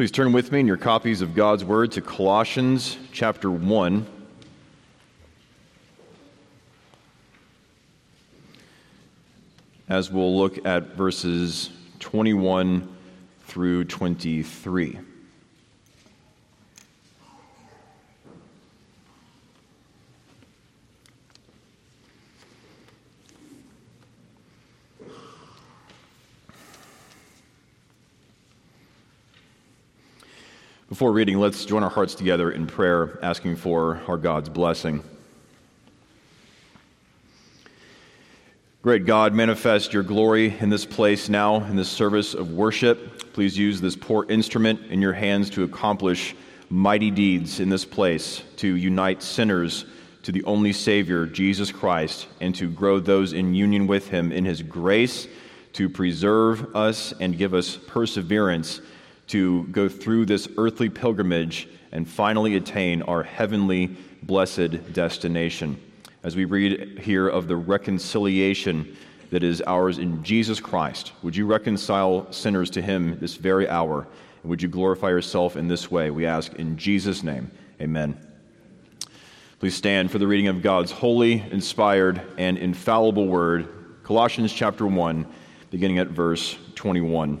Please turn with me in your copies of God's Word to Colossians chapter 1. As we'll look at verses 21 through 23. Before reading, let's join our hearts together in prayer, asking for our God's blessing. Great God, manifest your glory in this place now, in this service of worship. Please use this poor instrument in your hands to accomplish mighty deeds in this place, to unite sinners to the only Savior, Jesus Christ, and to grow those in union with Him in His grace, to preserve us and give us perseverance to go through this earthly pilgrimage and finally attain our heavenly blessed destination. As we read here of the reconciliation that is ours in Jesus Christ, would you reconcile sinners to Him this very hour? And would you glorify yourself in this way? We ask in Jesus' name. Amen. Please stand for the reading of God's holy, inspired, and infallible word, Colossians chapter 1, beginning at verse 21.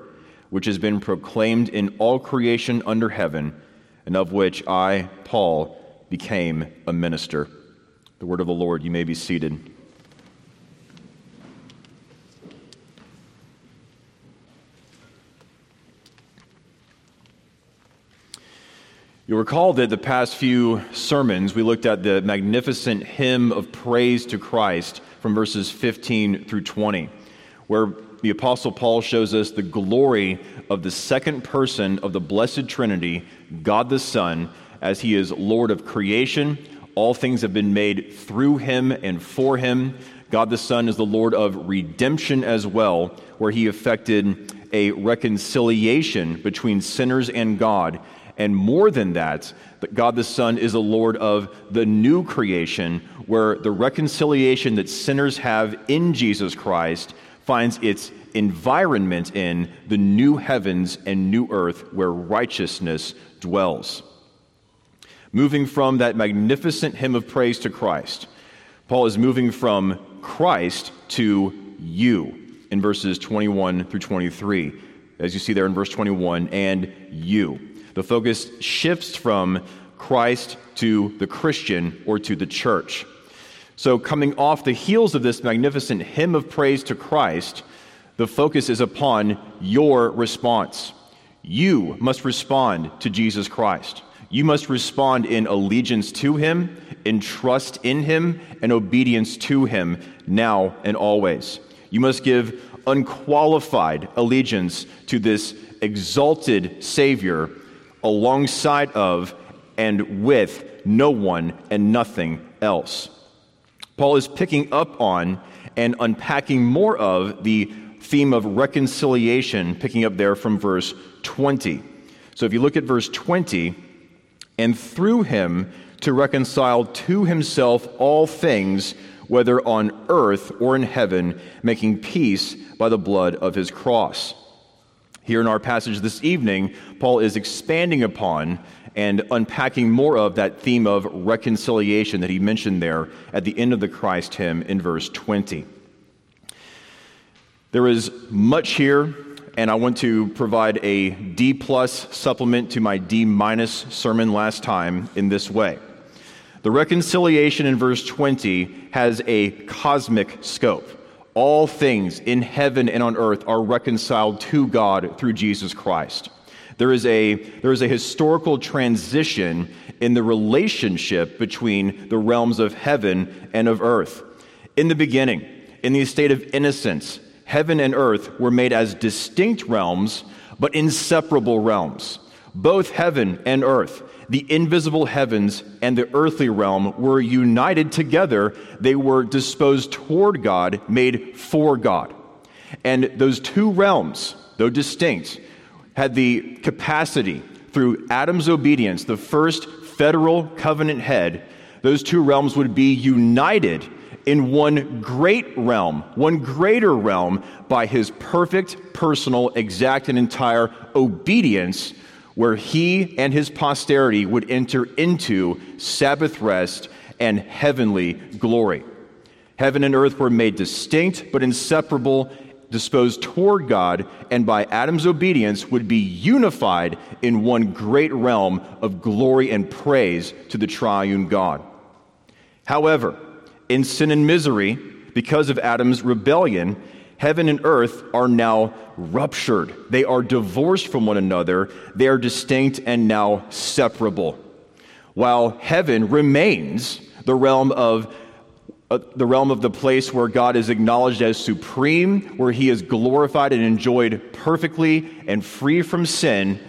which has been proclaimed in all creation under heaven, and of which I, Paul, became a minister. The word of the Lord, you may be seated. You'll recall that the past few sermons we looked at the magnificent hymn of praise to Christ from verses 15 through 20, where the Apostle Paul shows us the glory of the second person of the Blessed Trinity, God the Son, as he is Lord of creation. All things have been made through him and for him. God the Son is the Lord of redemption as well, where he effected a reconciliation between sinners and God. And more than that, God the Son is the Lord of the new creation, where the reconciliation that sinners have in Jesus Christ finds its environment in the new heavens and new earth where righteousness dwells. Moving from that magnificent hymn of praise to Christ, Paul is moving from Christ to you in verses 21 through 23. As you see there in verse 21, and you. The focus shifts from Christ to the Christian or to the church. So, coming off the heels of this magnificent hymn of praise to Christ, the focus is upon your response. You must respond to Jesus Christ. You must respond in allegiance to Him, in trust in Him, and obedience to Him now and always. You must give unqualified allegiance to this exalted Savior alongside of and with no one and nothing else. Paul is picking up on and unpacking more of the theme of reconciliation, picking up there from verse 20. So if you look at verse 20, and through him to reconcile to himself all things, whether on earth or in heaven, making peace by the blood of his cross. Here in our passage this evening, Paul is expanding upon and unpacking more of that theme of reconciliation that he mentioned there at the end of the Christ hymn in verse 20. There is much here, and I want to provide a D plus supplement to my D minus sermon last time in this way. The reconciliation in verse 20 has a cosmic scope. All things in heaven and on earth are reconciled to God through Jesus Christ. There is a, there is a historical transition in the relationship between the realms of heaven and of earth. In the beginning, in the state of innocence, heaven and earth were made as distinct realms, but inseparable realms. both heaven and earth, the invisible heavens and the earthly realm, were united together. They were disposed toward God, made for God. And those two realms, though distinct, had the capacity through Adam's obedience, the first federal covenant head, those two realms would be united in one great realm, one greater realm, by his perfect, personal, exact, and entire obedience, where he and his posterity would enter into Sabbath rest and heavenly glory. Heaven and earth were made distinct but inseparable, disposed toward God, and by Adam's obedience would be unified in one great realm of glory and praise to the triune God. However, in sin and misery, because of Adam's rebellion, heaven and earth are now ruptured. They are divorced from one another. They are distinct and now separable. While heaven remains the realm of Uh, the realm of the place where God is acknowledged as supreme, where he is glorified and enjoyed perfectly and free from sin,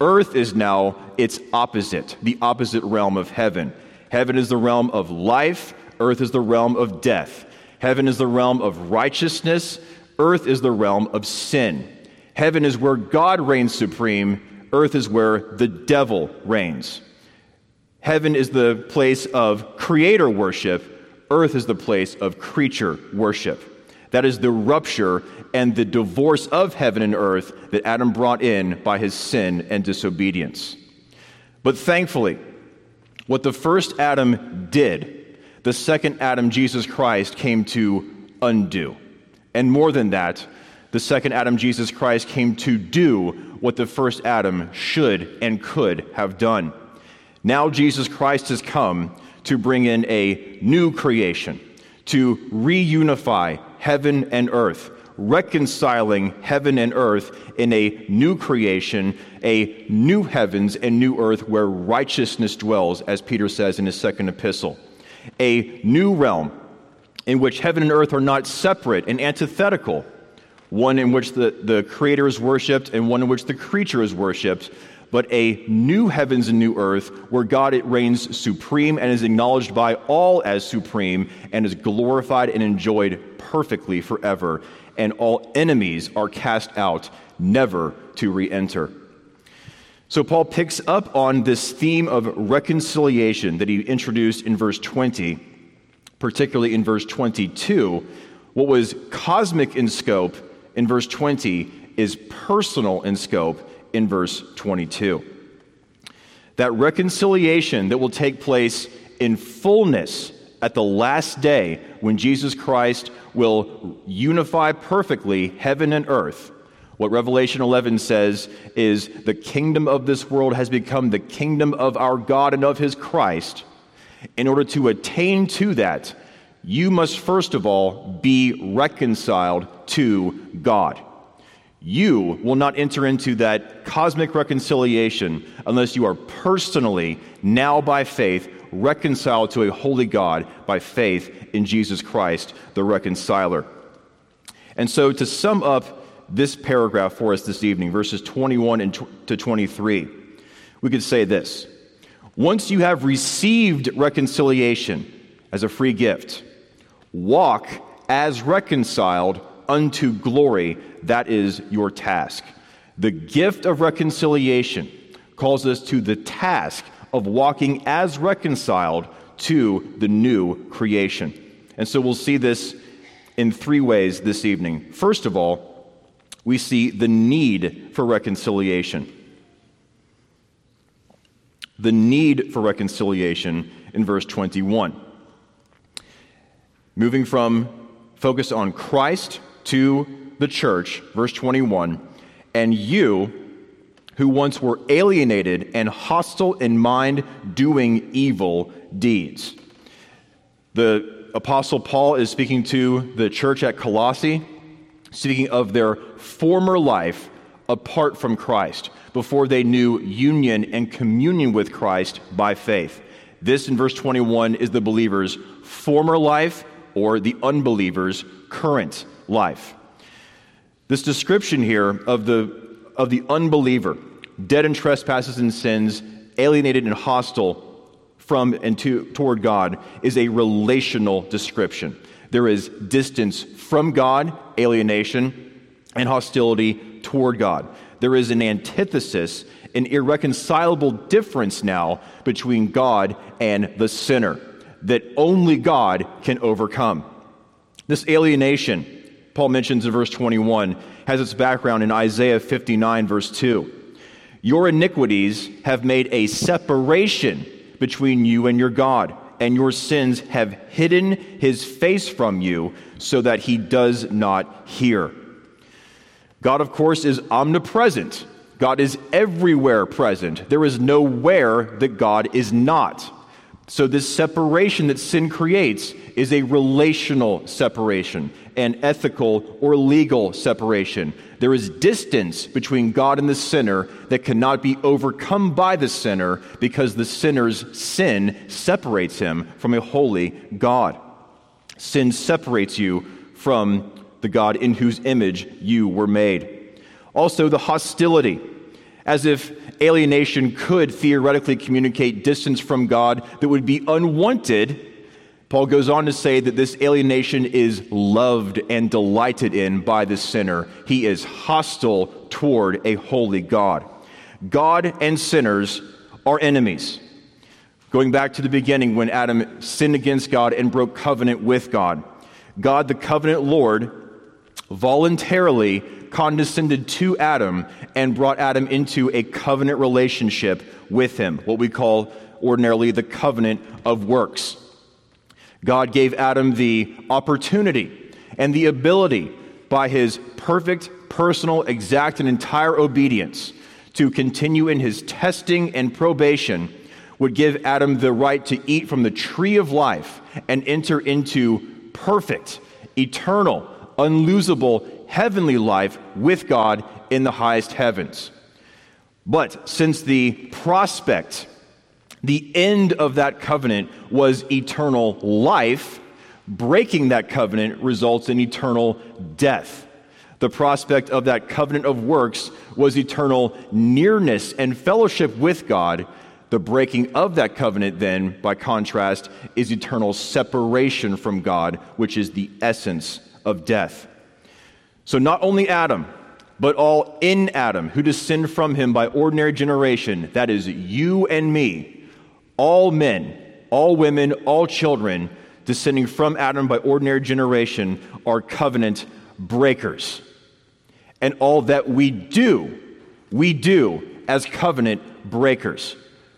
earth is now its opposite, the opposite realm of heaven. Heaven is the realm of life, earth is the realm of death. Heaven is the realm of righteousness, earth is the realm of sin. Heaven is where God reigns supreme, earth is where the devil reigns. Heaven is the place of creator worship, earth is the place of creature worship. That is the rupture and the divorce of heaven and earth that Adam brought in by his sin and disobedience. But thankfully, what the first Adam did the second Adam, Jesus Christ, came to undo. And more than that, the second Adam, Jesus Christ, came to do what the first Adam should and could have done. Now, Jesus Christ has come to bring in a new creation, to reunify heaven and earth, reconciling heaven and earth in a new creation, a new heavens and new earth where righteousness dwells, as Peter says in his second epistle. A new realm in which heaven and earth are not separate and antithetical, one in which the, the creator is worshiped and one in which the creature is worshiped, but a new heavens and new earth where God reigns supreme and is acknowledged by all as supreme and is glorified and enjoyed perfectly forever, and all enemies are cast out, never to re enter. So, Paul picks up on this theme of reconciliation that he introduced in verse 20, particularly in verse 22. What was cosmic in scope in verse 20 is personal in scope in verse 22. That reconciliation that will take place in fullness at the last day when Jesus Christ will unify perfectly heaven and earth what Revelation 11 says is the kingdom of this world has become the kingdom of our God and of his Christ. In order to attain to that, you must first of all be reconciled to God. You will not enter into that cosmic reconciliation unless you are personally, now by faith, reconciled to a holy God by faith in Jesus Christ, the reconciler. And so, to sum up this paragraph for us this evening, verses 21 to 23, we could say this Once you have received reconciliation as a free gift, walk as reconciled unto glory. That is your task. The gift of reconciliation calls us to the task of walking as reconciled to the new creation. And so we'll see this in three ways this evening. First of all, we see the need for reconciliation. The need for reconciliation in verse 21. Moving from focus on Christ to the church, verse 21, and you who once were alienated and hostile in mind, doing evil deeds. The Apostle Paul is speaking to the church at Colossae speaking of their former life apart from Christ, before they knew union and communion with Christ by faith. This, in verse 21, is the believer's former life or the unbeliever's current life. This description here of the, of the unbeliever dead in trespasses and sins, alienated and hostile from and to, toward God, is a relational description. There is distance from God, alienation, and hostility toward God. There is an antithesis, an irreconcilable difference now between God and the sinner that only God can overcome. This alienation, Paul mentions in verse 21, has its background in Isaiah 59, verse 2. Your iniquities have made a separation between you and your God, and your sins have hidden his face from you so that he does not hear. God, of course, is omnipresent. God is everywhere present. There is nowhere that God is not. So, this separation that sin creates is a relational separation, an ethical or legal separation. There is distance between God and the sinner that cannot be overcome by the sinner because the sinner's sin separates him from a holy God. Sin separates you from the God in whose image you were made. Also, the hostility, as if alienation could theoretically communicate distance from God that would be unwanted. Paul goes on to say that this alienation is loved and delighted in by the sinner. He is hostile toward a holy God. God and sinners are enemies. Going back to the beginning when Adam sinned against God and broke covenant with God, God, the covenant Lord, voluntarily condescended to Adam and brought Adam into a covenant relationship with him, what we call ordinarily the covenant of works. God gave Adam the opportunity and the ability by his perfect, personal, exact, and entire obedience to continue in his testing and probation would give Adam the right to eat from the tree of life and enter into perfect, eternal, unlosable heavenly life with God in the highest heavens. But since the prospect, the end of that covenant was eternal life, breaking that covenant results in eternal death. The prospect of that covenant of works was eternal nearness and fellowship with God. The breaking of that covenant, then, by contrast, is eternal separation from God, which is the essence of death. So, not only Adam, but all in Adam who descend from him by ordinary generation, that is, you and me, all men, all women, all children descending from Adam by ordinary generation are covenant breakers. And all that we do, we do as covenant breakers.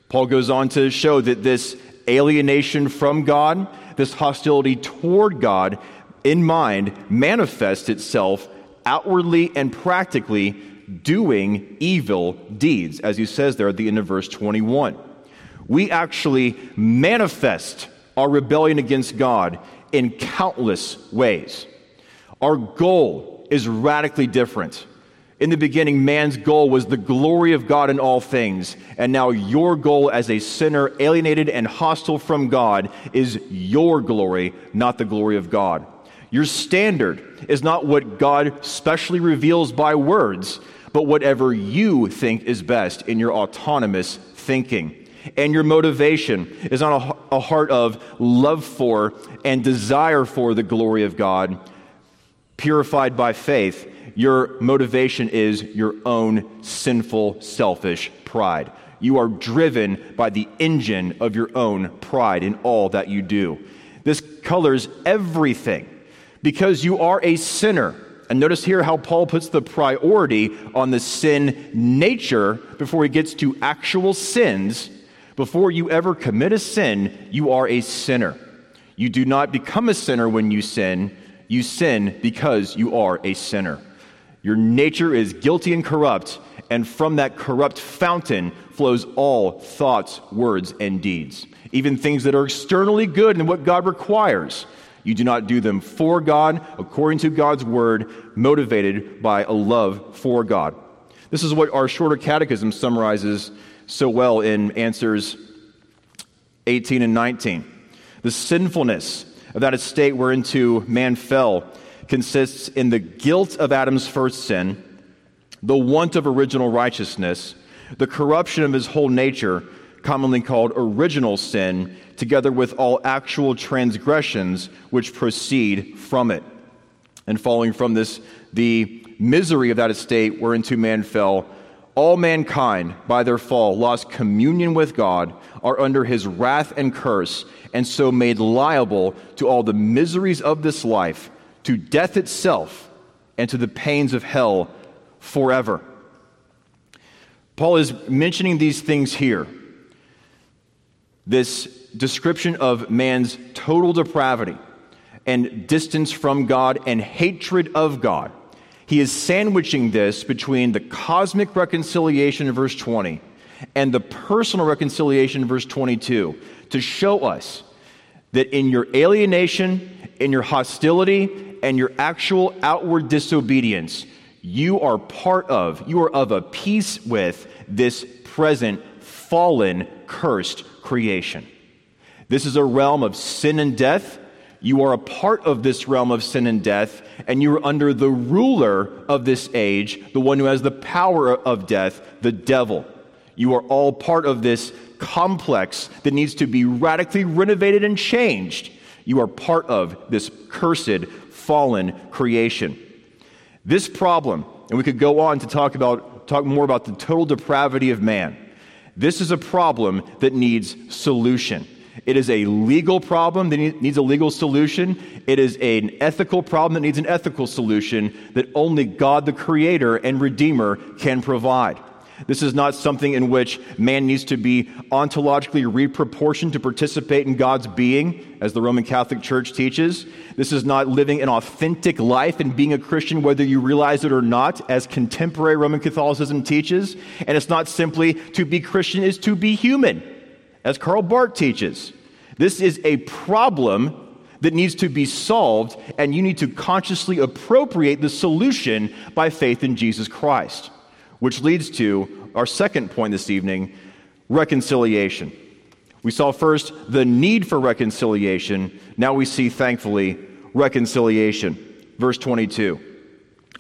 Paul goes on to show that this alienation from God, this hostility toward God, in mind manifests itself outwardly and practically doing evil deeds, as he says there at the end of verse 21. We actually manifest our rebellion against God in countless ways. Our goal is radically different. In the beginning, man's goal was the glory of God in all things. And now, your goal as a sinner, alienated and hostile from God, is your glory, not the glory of God. Your standard is not what God specially reveals by words, but whatever you think is best in your autonomous thinking. And your motivation is not a, a heart of love for and desire for the glory of God, purified by faith. Your motivation is your own sinful, selfish pride. You are driven by the engine of your own pride in all that you do. This colors everything because you are a sinner. And notice here how Paul puts the priority on the sin nature before he gets to actual sins. Before you ever commit a sin, you are a sinner. You do not become a sinner when you sin, you sin because you are a sinner. Your nature is guilty and corrupt, and from that corrupt fountain flows all thoughts, words, and deeds. Even things that are externally good and what God requires. You do not do them for God, according to God's word, motivated by a love for God. This is what our shorter catechism summarizes so well in answers 18 and 19. The sinfulness of that estate whereinto man fell consists in the guilt of Adam's first sin, the want of original righteousness, The corruption of his whole nature, commonly called original sin, together with all actual transgressions which proceed from it. And following from this, the misery of that estate whereinto man fell, all mankind, by their fall, lost communion with God, are under his wrath and curse, and so made liable to all the miseries of this life, to death itself, and to the pains of hell forever. Paul is mentioning these things here. This description of man's total depravity and distance from God and hatred of God. He is sandwiching this between the cosmic reconciliation verse 20 and the personal reconciliation verse 22 to show us that in your alienation, in your hostility, and your actual outward disobedience, you are part of, you are of a piece with this present fallen, cursed creation. This is a realm of sin and death. You are a part of this realm of sin and death, and you are under the ruler of this age, the one who has the power of death, the devil. You are all part of this complex that needs to be radically renovated and changed. You are part of this cursed, fallen creation. This problem, and we could go on to talk about talk more about the total depravity of man. This is a problem that needs solution. It is a legal problem that needs a legal solution. It is an ethical problem that needs an ethical solution that only God, the Creator and Redeemer, can provide. This is not something in which man needs to be ontologically reproportioned to participate in God's being, as the Roman Catholic Church teaches. This is not living an authentic life and being a Christian whether you realize it or not, as contemporary Roman Catholicism teaches. And it's not simply to be Christian is to be human, as Karl Barth teaches. This is a problem that needs to be solved, and you need to consciously appropriate the solution by faith in Jesus Christ which leads to our second point this evening reconciliation. We saw first the need for reconciliation. Now we see, thankfully, reconciliation. Verse 22.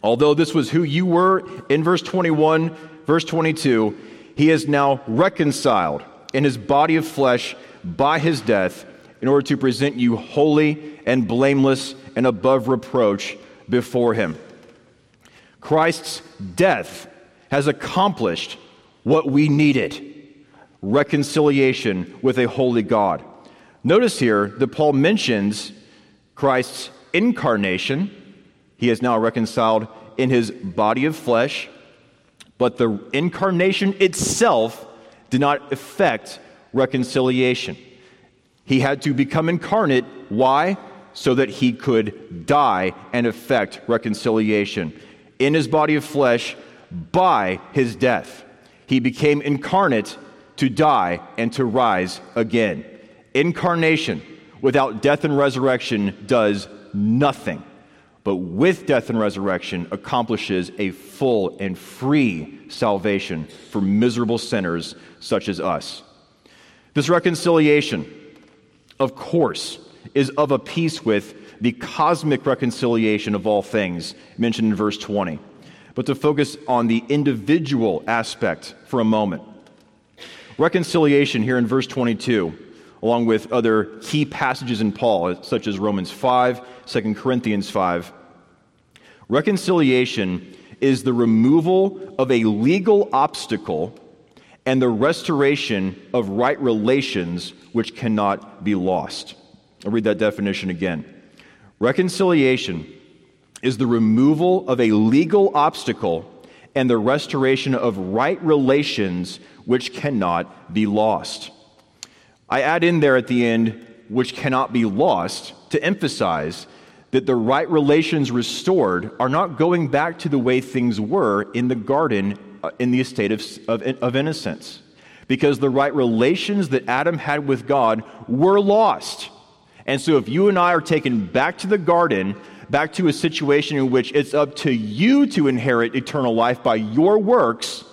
Although this was who you were in verse 21, verse 22, he is now reconciled in his body of flesh by his death in order to present you holy and blameless and above reproach before him. Christ's death has accomplished what we needed reconciliation with a holy God. Notice here that Paul mentions Christ's incarnation. He is now reconciled in his body of flesh, but the incarnation itself did not effect reconciliation. He had to become incarnate. Why? So that he could die and effect reconciliation. In his body of flesh, by his death. He became incarnate to die and to rise again. Incarnation without death and resurrection does nothing, but with death and resurrection accomplishes a full and free salvation for miserable sinners such as us. This reconciliation, of course, is of a piece with the cosmic reconciliation of all things mentioned in verse 20 but to focus on the individual aspect for a moment. Reconciliation here in verse 22, along with other key passages in Paul, such as Romans 5, 2 Corinthians 5. Reconciliation is the removal of a legal obstacle and the restoration of right relations which cannot be lost. I'll read that definition again. Reconciliation is the removal of a legal obstacle and the restoration of right relations which cannot be lost. I add in there at the end, which cannot be lost, to emphasize that the right relations restored are not going back to the way things were in the garden Uh, in the estate of, of, of innocence. Because the right relations that Adam had with God were lost. And so if you and I are taken back to the garden, back to a situation in which it's up to you to inherit eternal life by your works,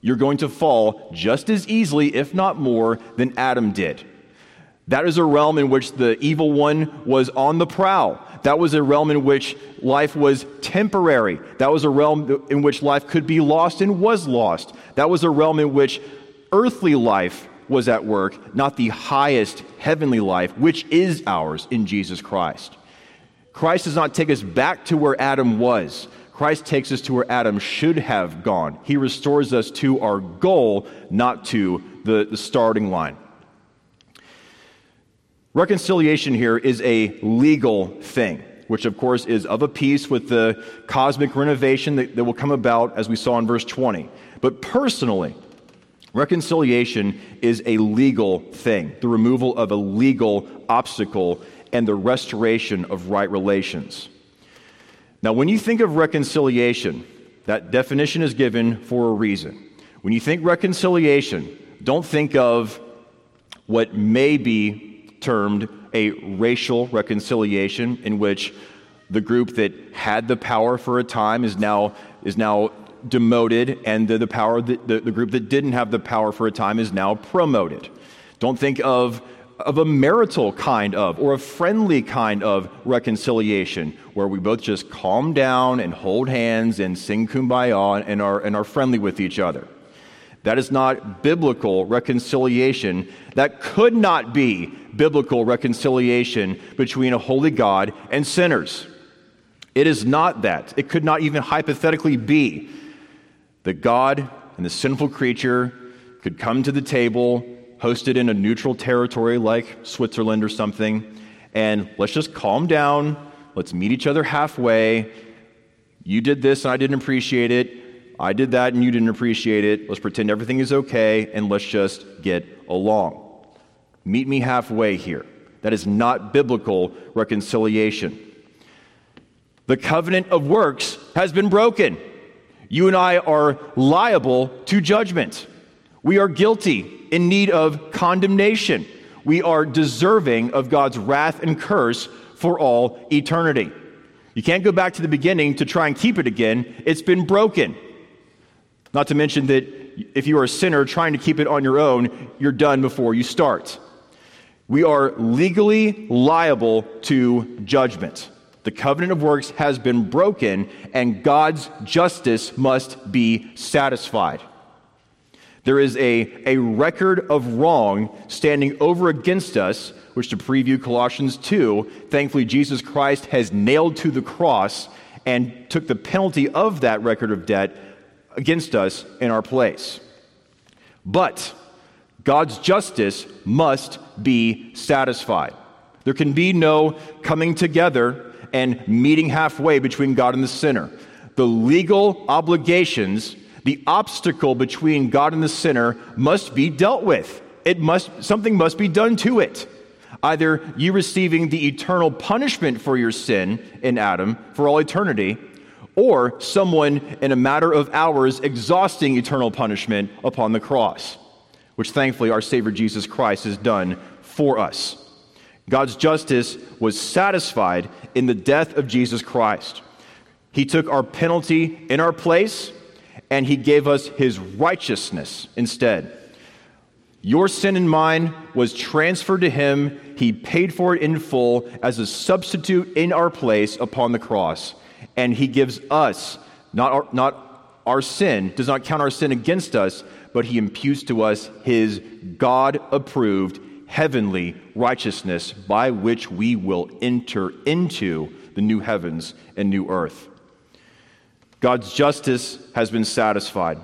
you're going to fall just as easily, if not more, than Adam did. That is a realm in which the evil one was on the prowl. That was a realm in which life was temporary. That was a realm in which life could be lost and was lost. That was a realm in which earthly life was at work, not the highest heavenly life, which is ours in Jesus Christ. Christ does not take us back to where Adam was. Christ takes us to where Adam should have gone. He restores us to our goal, not to the, the starting line. Reconciliation here is a legal thing, which of course is of a piece with the cosmic renovation that, that will come about as we saw in verse 20. But personally, reconciliation is a legal thing, the removal of a legal obstacle and the restoration of right relations. Now, when you think of reconciliation, that definition is given for a reason. When you think reconciliation, don't think of what may be termed a racial reconciliation, in which the group that had the power for a time is now, is now demoted, and the, the power that, the, the group that didn't have the power for a time is now promoted. Don't think of of a marital kind of or a friendly kind of reconciliation where we both just calm down and hold hands and sing kumbaya and are, and are friendly with each other. That is not biblical reconciliation. That could not be biblical reconciliation between a holy God and sinners. It is not that. It could not even hypothetically be that God and the sinful creature could come to the table, hosted in a neutral territory like Switzerland or something, and let's just calm down. Let's meet each other halfway. You did this and I didn't appreciate it. I did that and you didn't appreciate it. Let's pretend everything is okay and let's just get along. Meet me halfway here. That is not biblical reconciliation. The covenant of works has been broken. You and I are liable to judgment. We are guilty, in need of condemnation. We are deserving of God's wrath and curse for all eternity. You can't go back to the beginning to try and keep it again. It's been broken. Not to mention that if you are a sinner trying to keep it on your own, you're done before you start. We are legally liable to judgment. The covenant of works has been broken, and God's justice must be satisfied. There is a, a record of wrong standing over against us, which to preview Colossians 2, thankfully Jesus Christ has nailed to the cross and took the penalty of that record of debt against us in our place. But God's justice must be satisfied. There can be no coming together and meeting halfway between God and the sinner. The legal obligations, the obstacle between God and the sinner must be dealt with. It must something must be done to it. Either you receiving the eternal punishment for your sin in Adam for all eternity, or someone in a matter of hours exhausting eternal punishment upon the cross, which thankfully our Savior Jesus Christ has done for us. God's justice was satisfied in the death of Jesus Christ. He took our penalty in our place and he gave us his righteousness instead. Your sin and mine was transferred to him. He paid for it in full as a substitute in our place upon the cross and he gives us, not our, not our sin, does not count our sin against us, but he imputes to us his God approved heavenly righteousness by which we will enter into the new heavens and new earth. God's justice has been satisfied.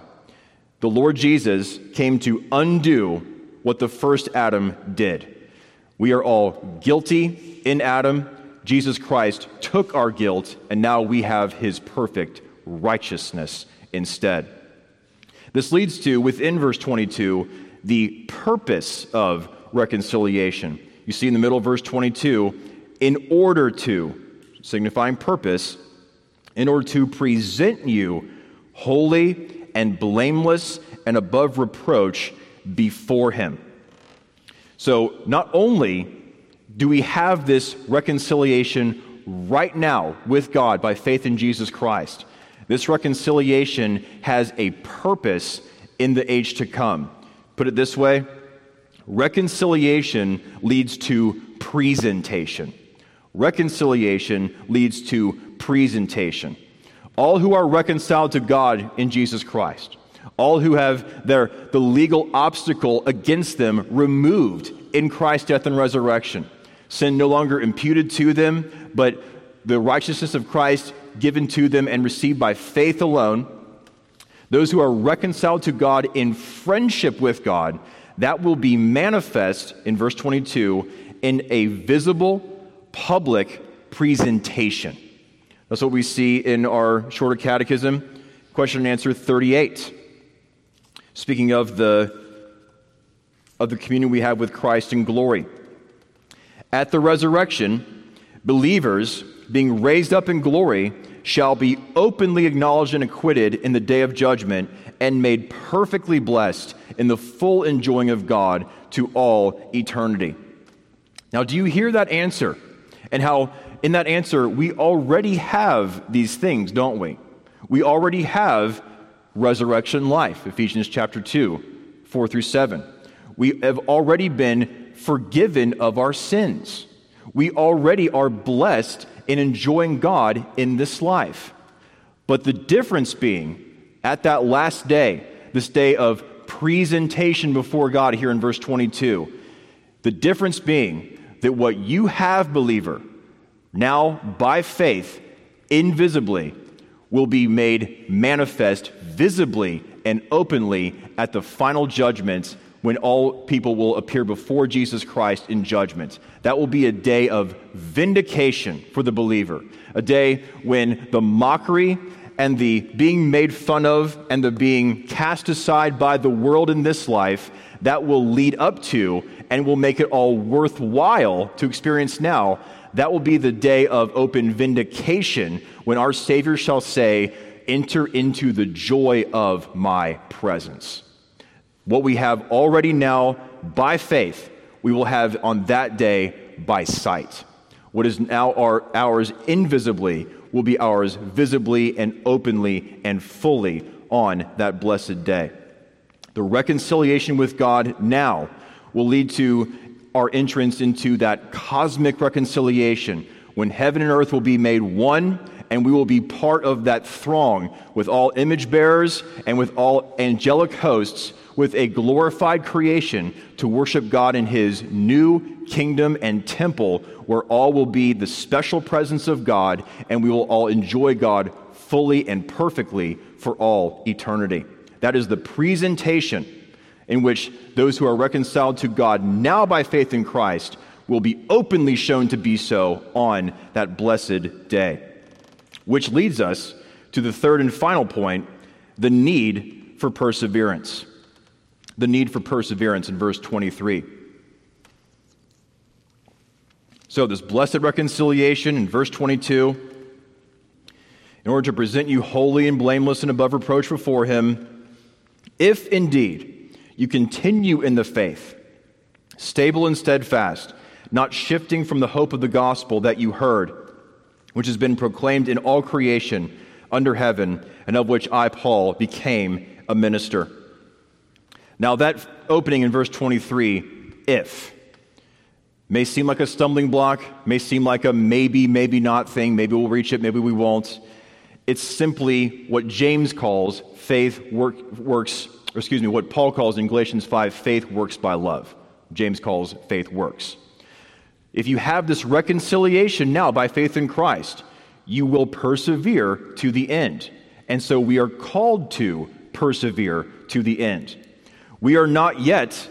The Lord Jesus came to undo what the first Adam did. We are all guilty in Adam Jesus Christ took our guilt, and now we have his perfect righteousness instead. This leads to, within verse 22, the purpose of reconciliation. You see in the middle of verse 22, in order to, signifying purpose, in order to present you holy and blameless and above reproach before him. So, not only do we have this reconciliation right now with God by faith in Jesus Christ? This reconciliation has a purpose in the age to come. Put it this way reconciliation leads to presentation. Reconciliation leads to presentation. All who are reconciled to God in Jesus Christ, all who have their, the legal obstacle against them removed in Christ's death and resurrection, sin no longer imputed to them, but the righteousness of Christ given to them and received by faith alone. Those who are reconciled to God in friendship with God, that will be manifest in verse 22 in a visible, public presentation. That's what we see in our shorter catechism, question and answer 38. Speaking of the, of the communion we have with Christ in glory. At the resurrection, believers being raised up in glory shall be openly acknowledged and acquitted in the day of judgment and made perfectly blessed in the full enjoying of God to all eternity. Now, do you hear that answer? And how in that answer we already have these things, don't we? We already have resurrection life, Ephesians chapter 2, 4 through 7. We have already been forgiven of our sins. We already are blessed in enjoying God in this life. But the difference being, at that last day, this day of presentation before God here in verse 22, the difference being that what you have, believer, now by faith, invisibly, will be made manifest visibly and openly at the final judgment when all people will appear before Jesus Christ in judgment. That will be a day of vindication for the believer, a day when the mockery and the being made fun of and the being cast aside by the world in this life that will lead up to and will make it all worthwhile to experience now. That will be the day of open vindication when our Savior shall say, Enter into the joy of my presence. What we have already now by faith, we will have on that day by sight. What is now our, ours invisibly will be ours visibly and openly and fully on that blessed day. The reconciliation with God now will lead to our entrance into that cosmic reconciliation when heaven and earth will be made one and we will be part of that throng with all image bearers and with all angelic hosts with a glorified creation to worship God in his new kingdom and temple where all will be the special presence of God and we will all enjoy God fully and perfectly for all eternity. That is the presentation in which those who are reconciled to God now by faith in Christ will be openly shown to be so on that blessed day. Which leads us to the third and final point the need for perseverance the need for perseverance in verse 23. So, this blessed reconciliation in verse 22, in order to present you holy and blameless and above reproach before Him, if indeed you continue in the faith, stable and steadfast, not shifting from the hope of the gospel that you heard, which has been proclaimed in all creation under heaven, and of which I, Paul, became a minister. Now, that opening in verse 23, if, may seem like a stumbling block, may seem like a maybe, maybe not thing. Maybe we'll reach it, maybe we won't. It's simply what James calls faith work, works, or excuse me, what Paul calls in Galatians 5, faith works by love. James calls faith works. If you have this reconciliation now by faith in Christ, you will persevere to the end. And so we are called to persevere to the end. We are not yet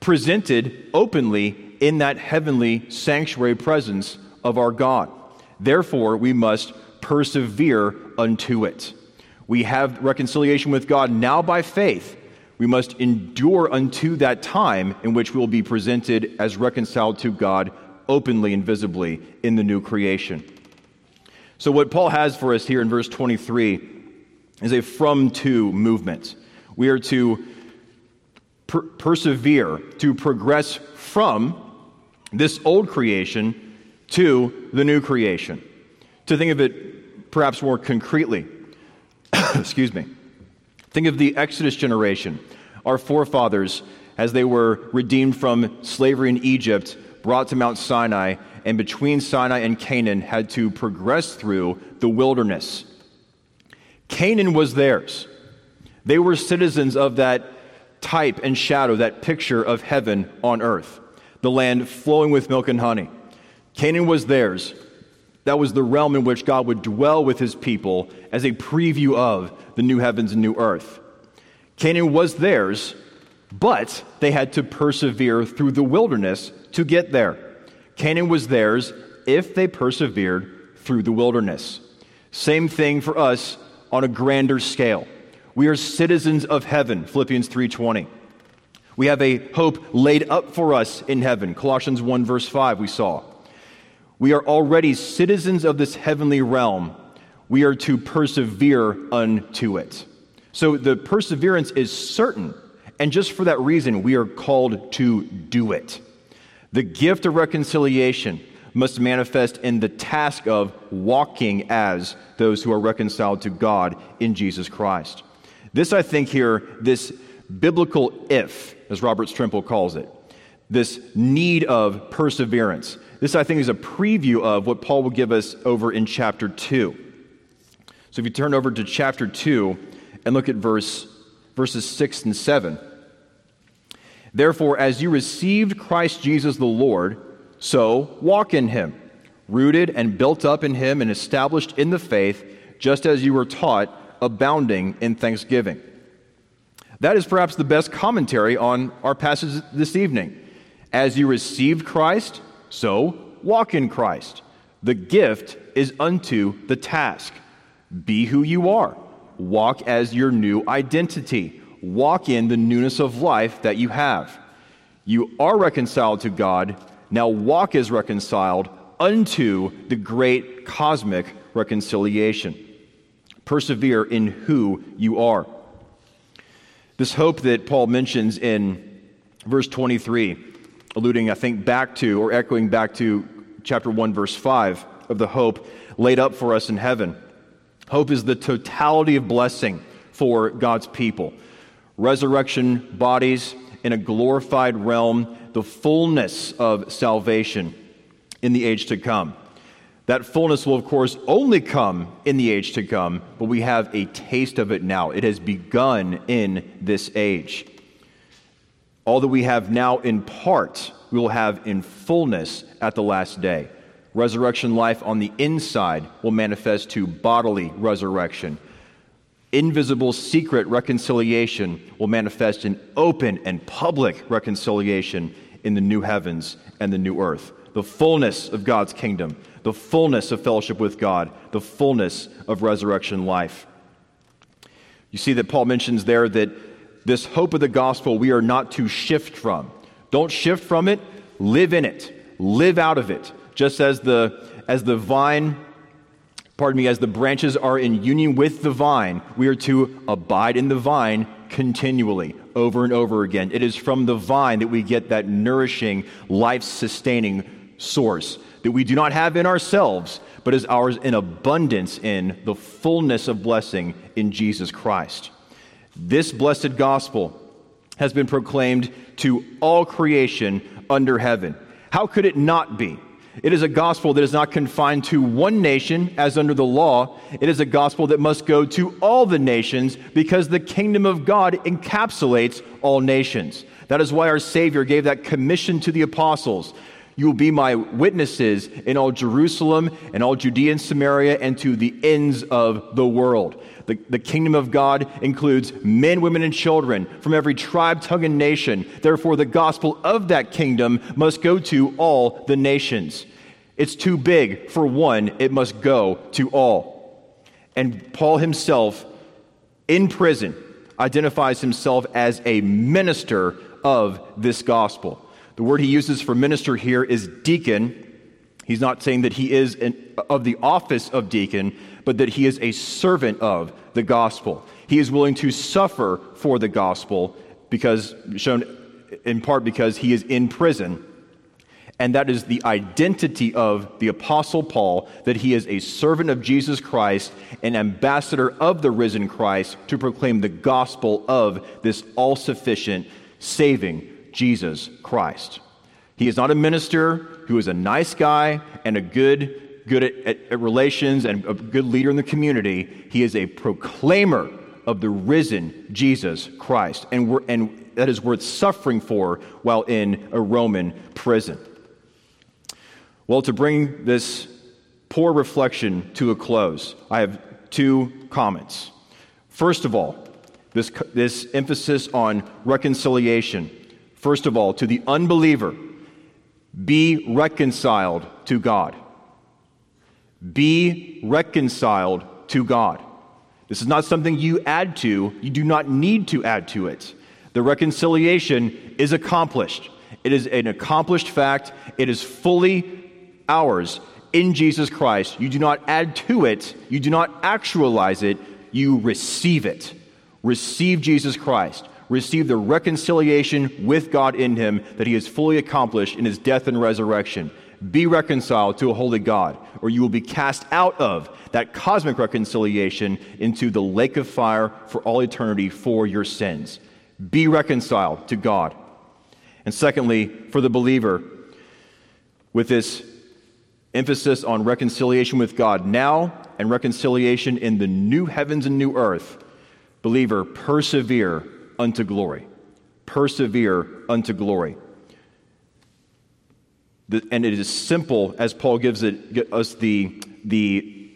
presented openly in that heavenly sanctuary presence of our God. Therefore, we must persevere unto it. We have reconciliation with God now by faith. We must endure unto that time in which we will be presented as reconciled to God openly and visibly in the new creation. So, what Paul has for us here in verse 23 is a from to movement. We are to per- persevere, to progress from this old creation to the new creation. To think of it perhaps more concretely, excuse me, think of the Exodus generation, our forefathers as they were redeemed from slavery in Egypt, brought to Mount Sinai, and between Sinai and Canaan had to progress through the wilderness. Canaan was theirs. They were citizens of that type and shadow, that picture of heaven on earth, the land flowing with milk and honey. Canaan was theirs. That was the realm in which God would dwell with his people as a preview of the new heavens and new earth. Canaan was theirs, but they had to persevere through the wilderness to get there. Canaan was theirs if they persevered through the wilderness. Same thing for us on a grander scale. We are citizens of heaven, Philippians 3:20. We have a hope laid up for us in heaven, Colossians 1 verse 5 we saw. We are already citizens of this heavenly realm. We are to persevere unto it. So the perseverance is certain, and just for that reason, we are called to do it. The gift of reconciliation must manifest in the task of walking as those who are reconciled to God in Jesus Christ. This, I think, here, this biblical if, as Robert Strimple calls it, this need of perseverance. This, I think, is a preview of what Paul will give us over in chapter 2. So if you turn over to chapter 2 and look at verse, verses 6 and 7. Therefore, as you received Christ Jesus the Lord, so walk in him, rooted and built up in him and established in the faith, just as you were taught, abounding in thanksgiving. That is perhaps the best commentary on our passage this evening. As you received Christ, so walk in Christ. The gift is unto the task. Be who you are. Walk as your new identity walk in the newness of life that you have. You are reconciled to God, now walk as reconciled unto the great cosmic reconciliation. Persevere in who you are. This hope that Paul mentions in verse 23, alluding, I think, back to or echoing back to chapter 1, verse 5 of the hope laid up for us in heaven. Hope is the totality of blessing for God's people resurrection bodies in a glorified realm, the fullness of salvation in the age to come. That fullness will, of course, only come in the age to come, but we have a taste of it now. It has begun in this age. All that we have now in part, we will have in fullness at the last day. Resurrection life on the inside will manifest to bodily resurrection invisible secret reconciliation will manifest in open and public reconciliation in the new heavens and the new earth. The fullness of God's kingdom, the fullness of fellowship with God, the fullness of resurrection life. You see that Paul mentions there that this hope of the gospel we are not to shift from. Don't shift from it, live in it, live out of it. Just as the, as the vine pardon me, as the branches are in union with the vine, we are to abide in the vine continually, over and over again. It is from the vine that we get that nourishing, life sustaining source that we do not have in ourselves, but is ours in abundance in the fullness of blessing in Jesus Christ. This blessed gospel has been proclaimed to all creation under heaven. How could it not be? It is a gospel that is not confined to one nation as under the law. It is a gospel that must go to all the nations because the kingdom of God encapsulates all nations. That is why our Savior gave that commission to the apostles. You will be my witnesses in all Jerusalem and all Judea and Samaria and to the ends of the world. The, the kingdom of God includes men, women, and children from every tribe, tongue, and nation. Therefore, the gospel of that kingdom must go to all the nations. It's too big for one, it must go to all. And Paul himself, in prison, identifies himself as a minister of this gospel. The word he uses for minister here is deacon. He's not saying that he is an, of the office of deacon, but that he is a servant of the gospel. He is willing to suffer for the gospel because shown in part because he is in prison. And that is the identity of the Apostle Paul that he is a servant of Jesus Christ, an ambassador of the risen Christ to proclaim the gospel of this all sufficient, saving Jesus Christ. He is not a minister who is a nice guy and a good, good at, at, at relations and a good leader in the community. He is a proclaimer of the risen Jesus Christ. And, and that is worth suffering for while in a Roman prison. Well, to bring this poor reflection to a close, I have two comments. First of all, this, this emphasis on reconciliation. First of all, to the unbeliever, be reconciled to God. Be reconciled to God. This is not something you add to, you do not need to add to it. The reconciliation is accomplished. It is an accomplished fact. It is fully ours in Jesus Christ. You do not add to it, you do not actualize it, you receive it. Receive Jesus Christ. Receive the reconciliation with God in Him that He has fully accomplished in His death and resurrection. Be reconciled to a holy God, or you will be cast out of that cosmic reconciliation into the lake of fire for all eternity for your sins. Be reconciled to God. And secondly, for the believer, with this emphasis on reconciliation with God now and reconciliation in the new heavens and new earth, believer, persevere unto glory. Persevere unto glory. and it is simple as Paul gives it, us the, the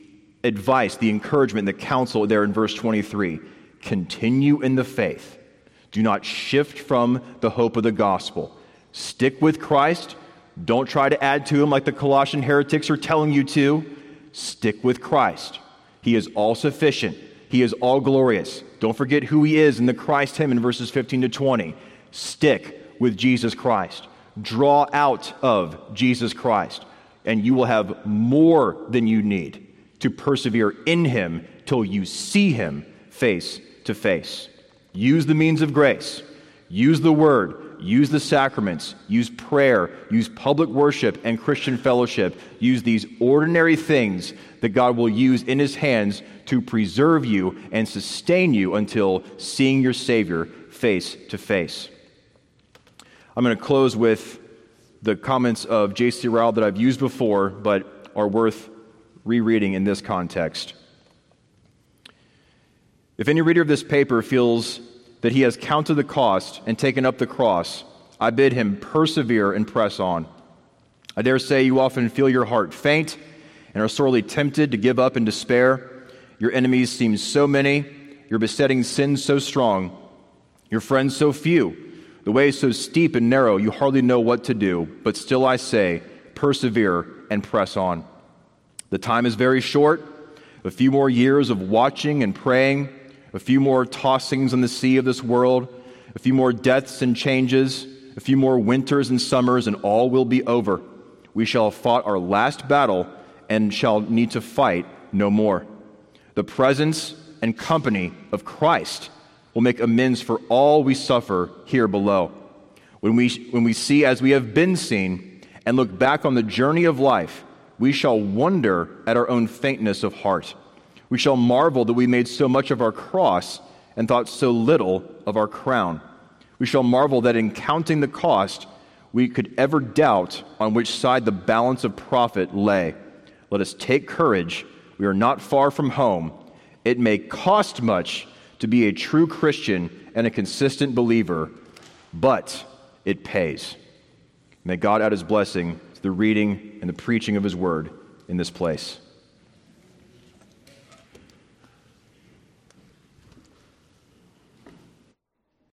advice, the encouragement, the counsel there in verse 23. Continue in the faith. Do not shift from the hope of the gospel. Stick with Christ. Don't try to add to him like the Colossian heretics are telling you to. Stick with Christ. He is all sufficient, He is all glorious. Don't forget who He is in the Christ hymn in verses 15 to 20. Stick with Jesus Christ. Draw out of Jesus Christ, and you will have more than you need to persevere in Him till you see Him face to face. Use the means of grace, use the Word, use the sacraments, use prayer, use public worship and Christian fellowship, use these ordinary things that God will use in His hands to preserve you and sustain you until seeing your Savior face to face. I'm going to close with the comments of J.C. Ryle that I've used before, but are worth rereading in this context. If any reader of this paper feels that he has counted the cost and taken up the cross, I bid him persevere and press on. I dare say you often feel your heart faint and are sorely tempted to give up in despair. Your enemies seem so many, your besetting sins so strong, your friends so few, the way so steep and narrow you hardly know what to do. But still I say, persevere and press on. The time is very short, a few more years of watching and praying a few more tossings on the sea of this world, a few more deaths and changes, a few more winters and summers, and all will be over. We shall have fought our last battle and shall need to fight no more. The presence and company of Christ will make amends for all we suffer here below. When we, when we see as we have been seen and look back on the journey of life, we shall wonder at our own faintness of heart we shall marvel that we made so much of our cross and thought so little of our crown. We shall marvel that in counting the cost, we could ever doubt on which side the balance of profit lay. Let us take courage. We are not far from home. It may cost much to be a true Christian and a consistent believer, but it pays. May God add his blessing to the reading and the preaching of his word in this place.